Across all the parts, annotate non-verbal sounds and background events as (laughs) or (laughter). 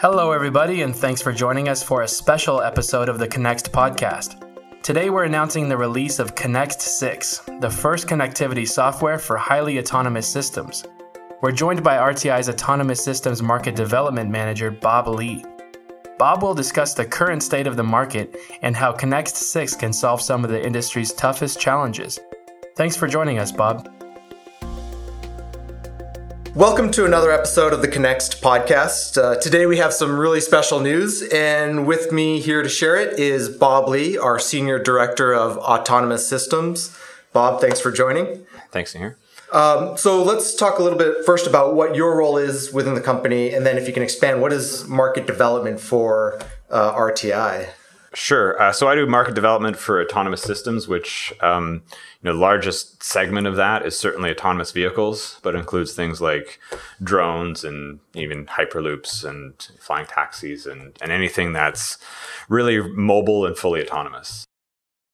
Hello, everybody, and thanks for joining us for a special episode of the Connext podcast. Today, we're announcing the release of Connext 6, the first connectivity software for highly autonomous systems. We're joined by RTI's Autonomous Systems Market Development Manager, Bob Leigh. Bob will discuss the current state of the market and how Connext 6 can solve some of the industry's toughest challenges. Thanks for joining us, Bob. Welcome to another episode of the Connext podcast. Uh, today we have some really special news, and with me here to share it is Bob Leigh, our Senior Director of Autonomous Systems. Bob, thanks for joining. Thanks, Nihir. Um, so let's talk a little bit first about what your role is within the company, and then if you can expand, what is market development for uh, RTI? Sure. Uh, so I do market development for autonomous systems, which um, you know the largest segment of that is certainly autonomous vehicles, but includes things like drones and even hyperloops and flying taxis and, and anything that's really mobile and fully autonomous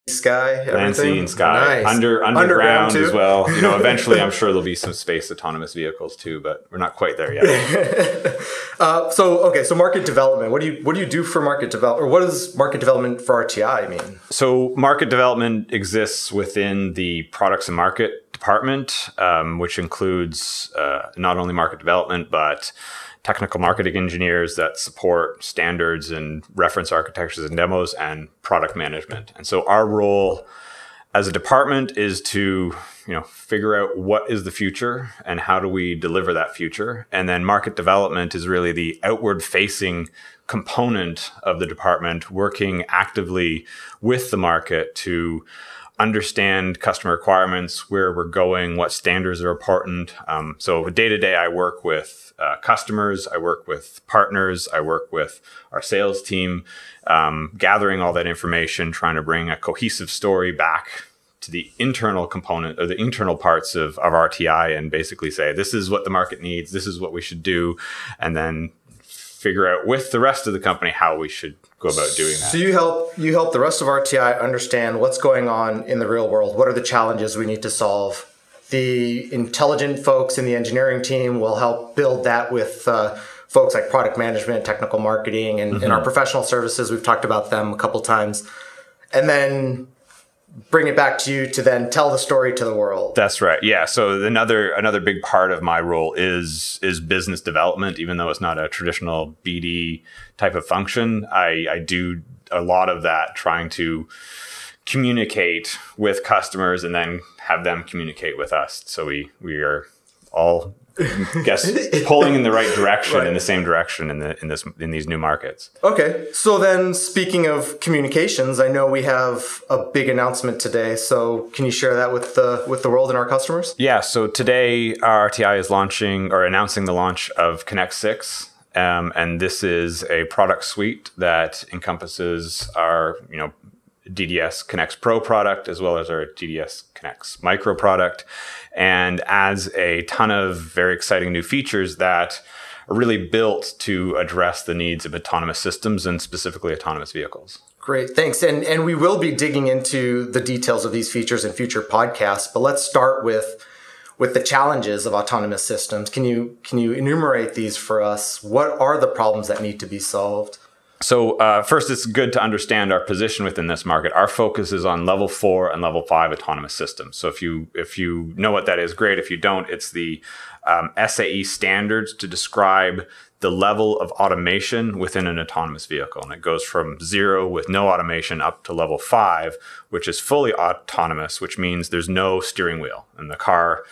sky, everything. land, sea, and sky, nice. under underground, underground as well. You know, eventually, I'm (laughs) sure there'll be some space autonomous vehicles too, but we're not quite there yet. (laughs) uh, so, okay, so market development. What do you what do you do for market development, or what does market development for RTI mean? So, market development exists within the products and market department, um, which includes uh, not only market development but technical marketing engineers that support standards and reference architectures and demos and product management. And so our role as a department is to you know figure out what is the future and how do we deliver that future and then market development is really the outward facing component of the department working actively with the market to understand customer requirements, where we're going, what standards are important. Um, so day to day, I work with uh, customers, I work with partners, I work with our sales team, um, gathering all that information, trying to bring a cohesive story back to the internal component or the internal parts of, of RTI and basically say, this is what the market needs, this is what we should do, and then figure out with the rest of the company how we should go about doing that. So you help you help the rest of RTI understand what's going on in the real world. What are the challenges we need to solve? The intelligent folks in the engineering team will help build that with uh, folks like product management, technical marketing, and, mm-hmm. and our professional services. We've talked about them a couple times, and then bring it back to you to then tell the story to the world. That's right. Yeah. So another another big part of my role is is business development, even though it's not a traditional BD type of function. I, I do a lot of that trying to communicate with customers and then have them communicate with us. So we we are all guess (laughs) pulling in the right direction right. in the same direction in the in this in these new markets. Okay. So then speaking of communications, I know we have a big announcement today. So can you share that with the with the world and our customers? Yeah, so today RTI is launching or announcing the launch of Connext 6. Um, and this is a product suite that encompasses our, you know, DDS Connext Pro product as well as our DDS Connext Micro product and adds a ton of very exciting new features that are really built to address the needs of autonomous systems and specifically autonomous vehicles. Great, thanks. And and we will be digging into the details of these features in future podcasts, but let's start with with the challenges of autonomous systems. Can you can you enumerate these for us? What are the problems that need to be solved? So uh, first, it's good to understand our position within this market. Our focus is on level four and level five autonomous systems. So if you if you know what that is, great. If you don't, it's the um, SAE standards to describe the level of automation within an autonomous vehicle, and it goes from zero with no automation up to level five, which is fully autonomous, which means there's no steering wheel, and the car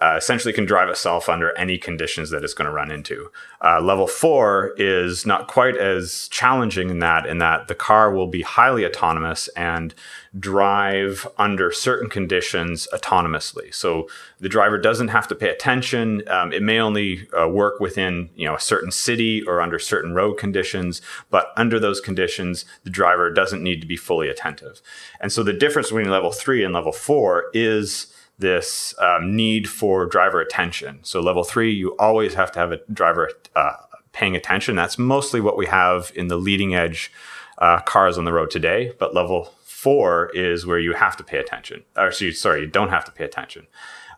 uh, essentially can drive itself under any conditions that it's going to run into. Uh, level four is not quite as challenging in that, in that the car will be highly autonomous and drive under certain conditions autonomously. So the driver doesn't have to pay attention. Um, it may only uh, work within you know a certain city or under certain road conditions, but under those conditions, the driver doesn't need to be fully attentive. And so the difference between level three and level four is this um, need for driver attention. So level three, you always have to have a driver uh, paying attention. That's mostly what we have in the leading edge uh, cars on the road today. But level four is where you have to pay attention. Or sorry, you don't have to pay attention.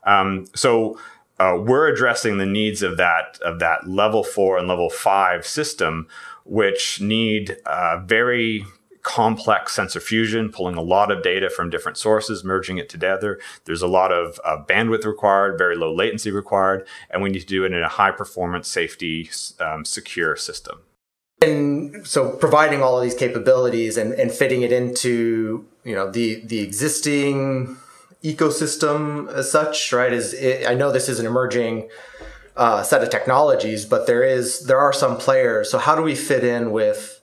Um, so uh, we're addressing the needs of that of that level four and level five system, which need uh, very complex sensor fusion, pulling a lot of data from different sources, merging it together. There's a lot of uh, bandwidth required, very low latency required, and we need to do it in a high performance, safety, um, secure system. And so providing all of these capabilities and, and fitting it into, you know, the, the existing ecosystem as such, right? Is it, I know this is an emerging uh, set of technologies, but there is, there are some players. So how do we fit in with,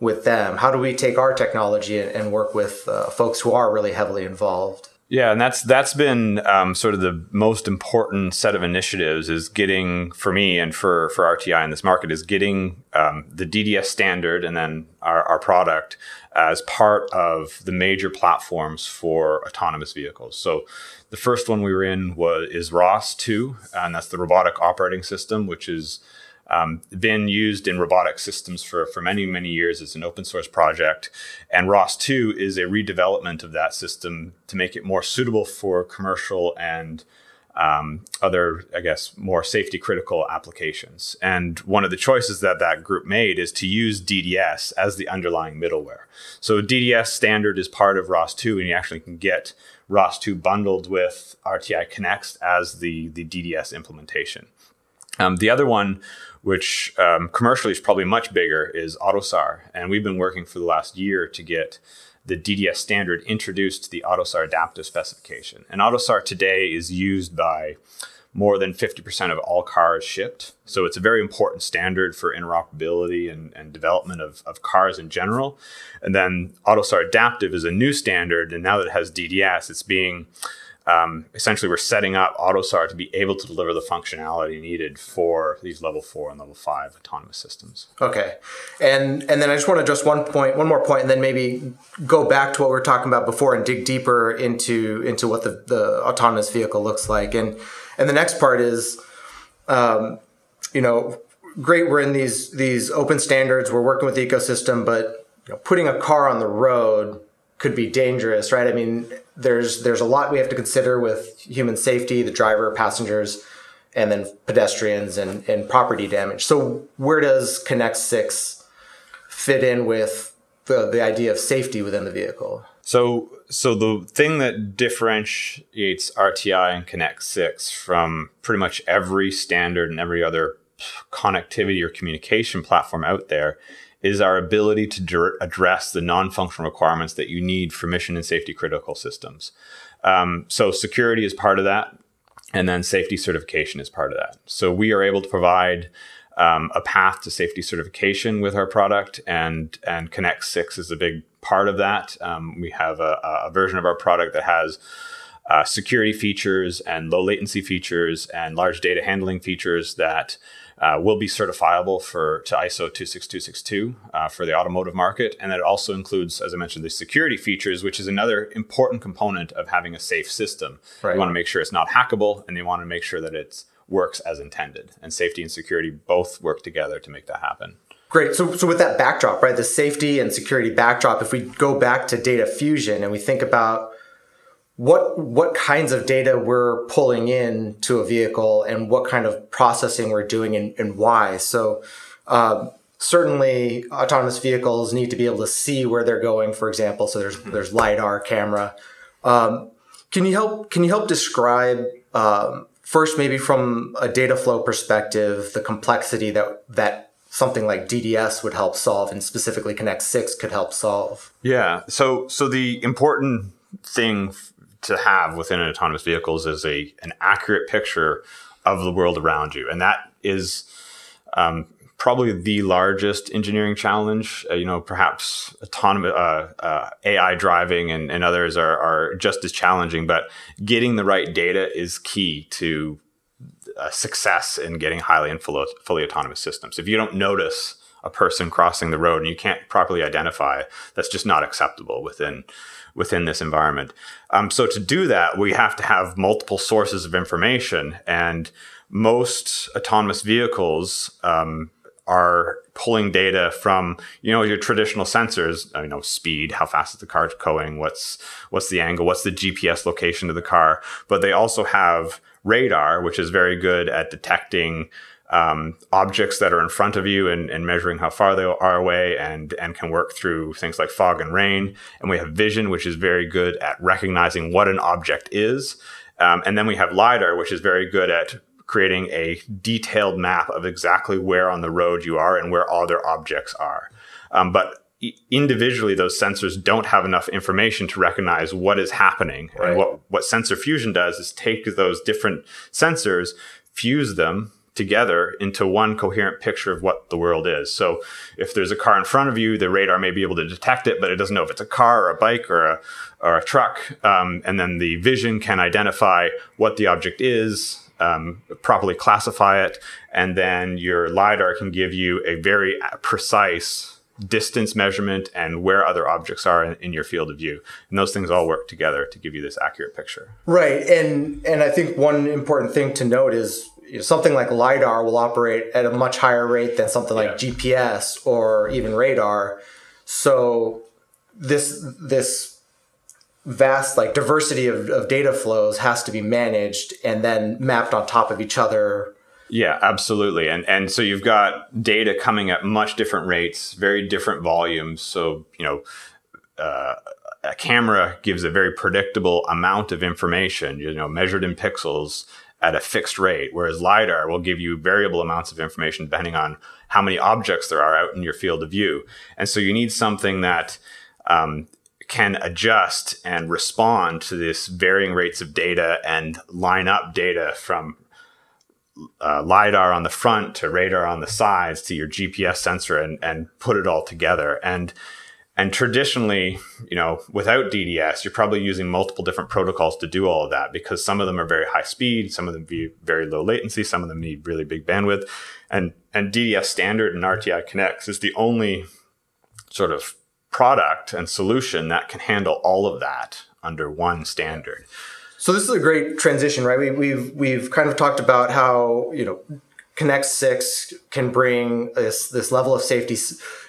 with them? How do we take our technology and, work with uh, folks who are really heavily involved? Yeah, and that's that's been um, sort of the most important set of initiatives is getting for me and for for RTI in this market is getting um, the DDS standard and then our, our product as part of the major platforms for autonomous vehicles. So the first one we were in was is ROS two, and that's the robotic operating system, which is um, been used in robotic systems for, for many, many years. It's an open source project. And ROS 2 is a redevelopment of that system to make it more suitable for commercial and um, other, I guess, more safety critical applications. And one of the choices that that group made is to use DDS as the underlying middleware. So DDS standard is part of ROS 2, and you actually can get ROS 2 bundled with RTI Connext as the, the DDS implementation. Um, the other one which um, commercially is probably much bigger, is AUTOSAR. And we've been working for the last year to get the DDS standard introduced to the AUTOSAR adaptive specification. And AUTOSAR today is used by more than 50% of all cars shipped. So it's a very important standard for interoperability and, and development of, of cars in general. And then AUTOSAR adaptive is a new standard. And now that it has DDS, it's being um, essentially we're setting up AUTOSAR to be able to deliver the functionality needed for these level four and level five autonomous systems. Okay, and and then I just want to address one point, one more point, and then maybe go back to what we were talking about before and dig deeper into into what the, the autonomous vehicle looks like. And and the next part is, um, you know, great. We're in these these open standards. We're working with the ecosystem, but you know, putting a car on the road could be dangerous, right? I mean, there's there's a lot we have to consider with human safety, the driver, passengers, and then pedestrians and, and property damage. So where does Connext Six fit in with the, the idea of safety within the vehicle? So so the thing that differentiates RTI and Connext Six from pretty much every standard and every other connectivity or communication platform out there is our ability to address the non-functional requirements that you need for mission and safety critical systems. Um, so security is part of that, and then safety certification is part of that. So we are able to provide um, a path to safety certification with our product, and and Connext Six is a big part of that. Um, we have a, a, version of our product that has uh, security features and low latency features and large data handling features that uh, will be certifiable for to ISO 26262 uh, for the automotive market, and that it also includes, as I mentioned, the security features, which is another important component of having a safe system. Right. You want to make sure it's not hackable, and you want to make sure that it works as intended. And safety and security both work together to make that happen. Great. So, so with that backdrop, right, the safety and security backdrop, if we go back to data fusion and we think about what what kinds of data we're pulling in to a vehicle and what kind of processing we're doing and, and why. So uh, certainly autonomous vehicles need to be able to see where they're going, for example. So there's there's lidar camera. Um, can you help can you help describe um, first maybe from a data flow perspective the complexity that that something like DDS would help solve and specifically Connext Six could help solve? Yeah. So so the important thing to have within an autonomous vehicles is a an accurate picture of the world around you, and that is um, probably the largest engineering challenge. Uh, you know, perhaps autonomous uh, uh, AI driving and, and others are, are just as challenging, but getting the right data is key to uh, success in getting highly and fully, fully autonomous systems. If you don't notice a person crossing the road and you can't properly identify, that's just not acceptable within within this environment. Um, so to do that, we have to have multiple sources of information, and most autonomous vehicles um, are pulling data from you know your traditional sensors you know speed how fast is the car going what's what's the angle what's the gps location of the car but they also have radar, which is very good at detecting um, objects that are in front of you and, and, measuring how far they are away and, and can work through things like fog and rain. And we have vision, which is very good at recognizing what an object is. Um, and then we have LiDAR, which is very good at creating a detailed map of exactly where on the road you are and where other objects are. Um, but individually those sensors don't have enough information to recognize what is happening right. and what what sensor fusion does is take those different sensors fuse them together into one coherent picture of what the world is. So if there's a car in front of you, the radar may be able to detect it, but it doesn't know if it's a car or a bike or a, or a truck. Um, and then the vision can identify what the object is, um, properly classify it, and then your LiDAR can give you a very precise distance measurement and where other objects are in, in, your field of view and those things all work together to give you this accurate picture right and and i think one important thing to note is you know, something like lidar will operate at a much higher rate than something like yeah. gps or even radar so this this vast like diversity of, of data flows has to be managed and then mapped on top of each other yeah, absolutely. And and so you've got data coming at much different rates, very different volumes. So, you know, uh, a camera gives a very predictable amount of information, you know, measured in pixels at a fixed rate, whereas LiDAR will give you variable amounts of information depending on how many objects there are out in your field of view. And so you need something that um, can adjust and respond to this varying rates of data and line up data from uh, lidar on the front to radar on the sides to your GPS sensor and and put it all together. And and traditionally, you know, without DDS, you're probably using multiple different protocols to do all of that because some of them are very high speed, some of them be very low latency, some of them need really big bandwidth. And and DDS standard and RTI Connext is the only sort of product and solution that can handle all of that under one standard. So this is a great transition, right? We, we've we've kind of talked about how you know Connext Six can bring this this level of safety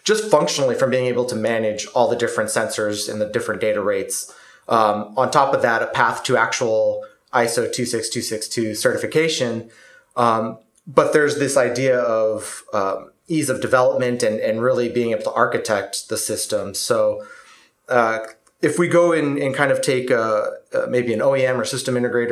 just functionally from being able to manage all the different sensors and the different data rates. Um, on top of that, a path to actual ISO 26262 certification. Um, but there's this idea of um, ease of development and, and really being able to architect the system. So uh, if we go in and kind of take a, maybe an OEM or system integrator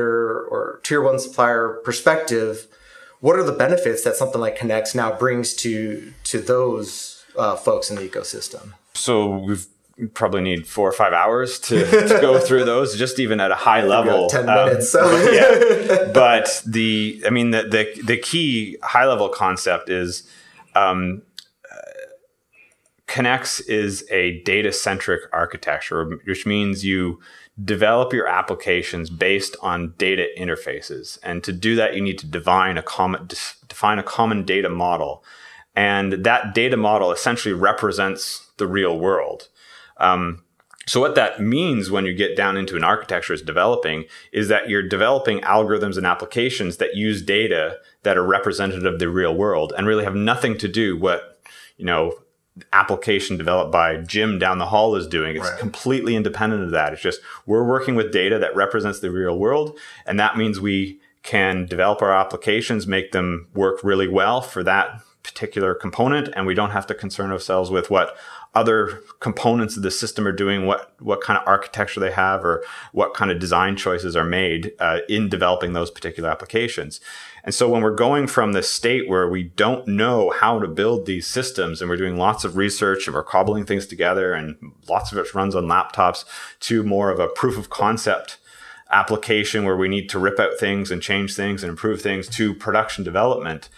or tier one supplier perspective, what are the benefits that something like Connext now brings to to those uh, folks in the ecosystem? So we've probably need four or five hours to, to go (laughs) through those, just even at a high level. Ten minutes. Um, so. (laughs) yeah. (laughs) But the, I mean, the, the the key high level concept is um, Connext is a data centric architecture, which means you develop your applications based on data interfaces. And to do that, you need to define a common, define a common data model. And that data model essentially represents the real world. Um, so what that means when you get down into an architecture is developing is that you're developing algorithms and applications that use data that are representative of the real world and really have nothing to do what, you know, application developed by Jim down the hall is doing. It's right. completely independent of that. It's just we're working with data that represents the real world. And that means we can develop our applications, make them work really well for that particular component. And we don't have to concern ourselves with what other components of the system are doing, what what kind of architecture they have, or what kind of design choices are made uh, in developing those particular applications. And so when we're going from this state where we don't know how to build these systems and we're doing lots of research and we're cobbling things together and lots of it runs on laptops to more of a proof of concept application where we need to rip out things and change things and improve things to production development.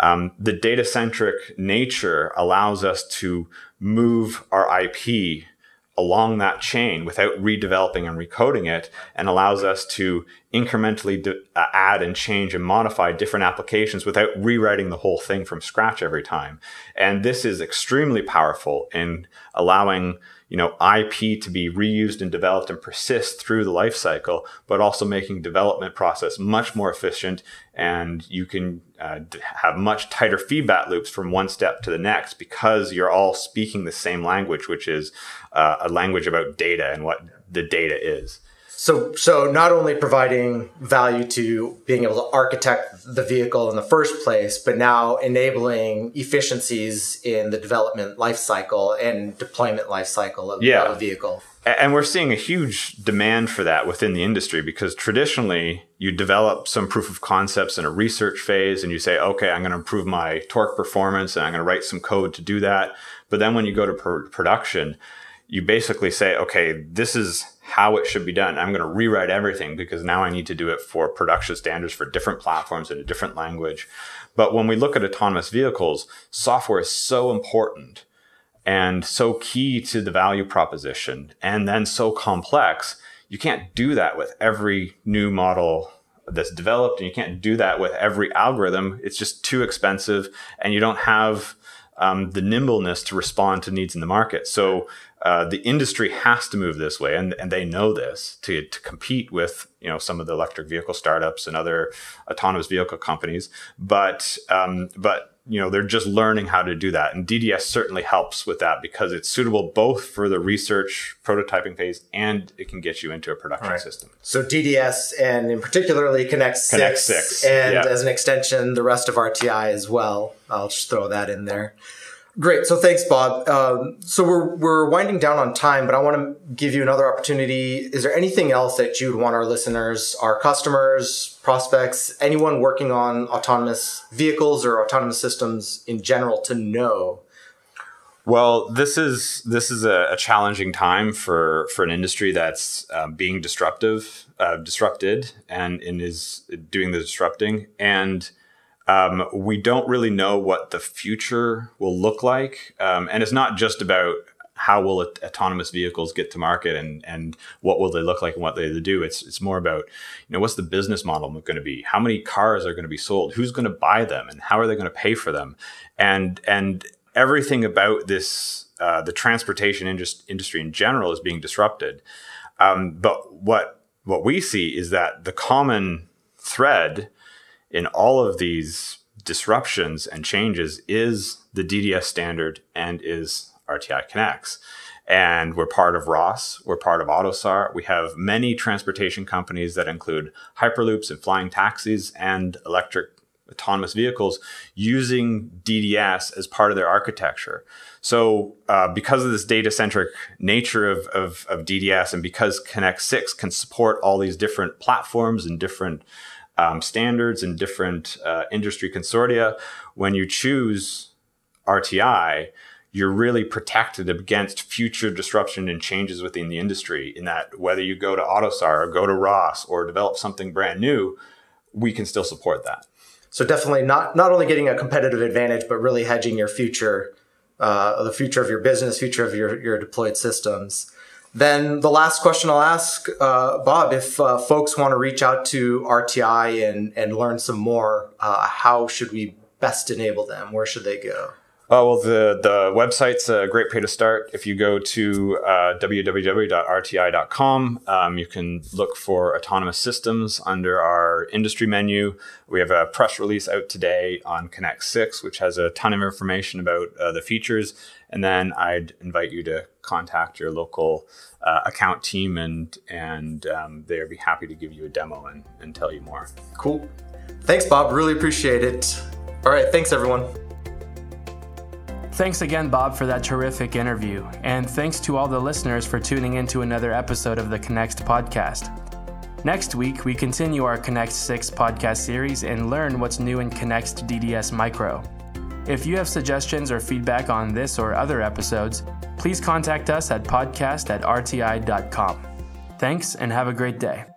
Um, the data centric nature allows us to move our IP along that chain without redeveloping and recoding it and allows us to incrementally uh, add and change and modify different applications without rewriting the whole thing from scratch every time. And this is extremely powerful in allowing you know, IP to be reused and developed and persist through the life cycle, but also making development process much more efficient. And you can uh, have much tighter feedback loops from one step to the next because you're all speaking the same language, which is uh, a language about data and what the data is. So, so not only providing value to being able to architect the vehicle in the first place, but now enabling efficiencies in the development life cycle and deployment life cycle of, Yeah. of a vehicle. And we're seeing a huge demand for that within the industry because traditionally you develop some proof of concepts in a research phase and you say, okay, I'm going to improve my torque performance and I'm going to write some code to do that. But then when you go to pr- production, you basically say, okay, this is how it should be done. I'm going to rewrite everything because now I need to do it for production standards for different platforms in a different language. But when we look at autonomous vehicles, software is so important and so key to the value proposition and then so complex you can't do that with every new model that's developed and you can't do that with every algorithm it's just too expensive and you don't have um, the nimbleness to respond to needs in the market. So uh, the industry has to move this way and, and they know this to, to compete with you know some of the electric vehicle startups and other autonomous vehicle companies. But um, but you know they're just learning how to do that and dds certainly helps with that because it's suitable both for the research prototyping phase and it can get you into a production Right. system So DDS and in particularly Connext Six, Connext Six, and yeah. as an extension, the rest of RTI as well. I'll just throw that in there. Great. So thanks, Bob. Um, so we're we're winding down on time, but I want to give you another opportunity. Is there anything else that you'd want our listeners, our customers, prospects, anyone working on autonomous vehicles or autonomous systems in general to know? Well, this is this is a, a challenging time for for an industry that's um, being disruptive, uh, disrupted, and, and is doing the disrupting. And um, we don't really know what the future will look like. Um, and it's not just about how will it, autonomous vehicles get to market and and what will they look like and what they do. It's it's more about you know what's the business model going to be? How many cars are going to be sold? Who's going to buy them? And how are they going to pay for them? And and everything about this uh, the transportation indus- industry in general is being disrupted. Um, but what what we see is that the common thread in all of these disruptions and changes is the DDS standard and is RTI Connext. And we're part of ROS, we're part of AutoSAR. We have many transportation companies that include Hyperloops and flying taxis and electric autonomous vehicles using DDS as part of their architecture. So, uh, because of this data centric nature of, of, of DDS and because Connext 6 can support all these different platforms and different um, standards and different uh, industry consortia, when you choose RTI, you're really protected against future disruption and changes within the industry. In that, whether you go to AutoSAR or go to ROS or develop something brand new, we can still support that. So definitely not not only getting a competitive advantage, but really hedging your future, uh, the future of your business, future of your your deployed systems. Then the last question I'll ask uh, Bob: If uh, folks want to reach out to RTI and and learn some more, uh, how should we best enable them? Where should they go? Oh, well, the, the website's a great place to start. If you go to uh, www.rti.com, um, you can look for autonomous systems under our industry menu. We have a press release out today on Connext 6, which has a ton of information about uh, the features. And then I'd invite you to contact your local uh, account team, and, and um, they'd be happy to give you a demo and, and tell you more. Cool. Thanks, Bob. Really appreciate it. All right. Thanks, everyone. Thanks again, Bob, for that terrific interview. And thanks to all the listeners for tuning in to another episode of the Connext podcast. Next week, we continue our Connext 6 podcast series and learn what's new in Connext DDS Micro. If you have suggestions or feedback on this or other episodes, please contact us at podcast at rti.com. Thanks and have a great day.